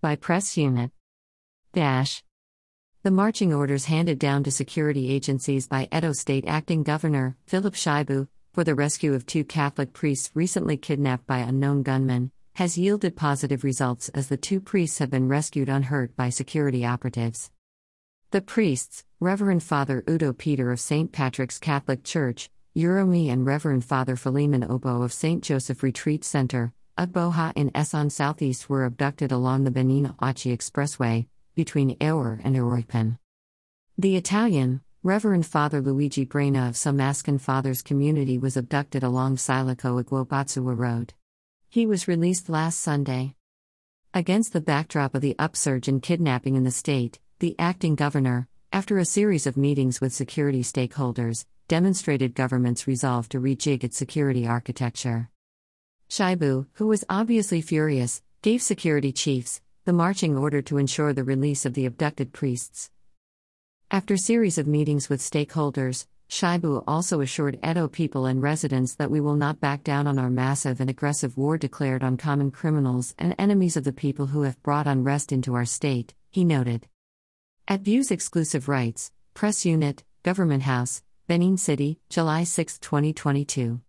By Press Unit. Dash. The marching orders handed down to security agencies by Edo State Acting Governor, Philip Shaibu, for the rescue of two Catholic priests recently kidnapped by unknown gunmen, has yielded positive results as the two priests have been rescued unhurt by security operatives. The priests, Reverend Father Udo Peter of St. Patrick's Catholic Church, Uromi and Reverend Father Philemon Obo of St. Joseph Retreat Center, Ugboha in Esan Southeast were abducted along the Benin Auchi Expressway, between Ehor and Iruekpen. The Italian, Reverend Father Luigi Brena of Somascan Fathers Community was abducted along Silico Iguobazuwa Road. He was released last Sunday. Against the backdrop of the upsurge in kidnapping in the state, the acting governor, after a series of meetings with security stakeholders, demonstrated government's resolve to rejig its security architecture. Shaibu, who was obviously furious, gave security chiefs the marching order to ensure the release of the abducted priests. After series of meetings with stakeholders, Shaibu also assured Edo people and residents that we will not back down on our massive and aggressive war declared on common criminals and enemies of the people who have brought unrest into our state, he noted. At Views Exclusive Rights, Press Unit, Government House, Benin City, July 6, 2022.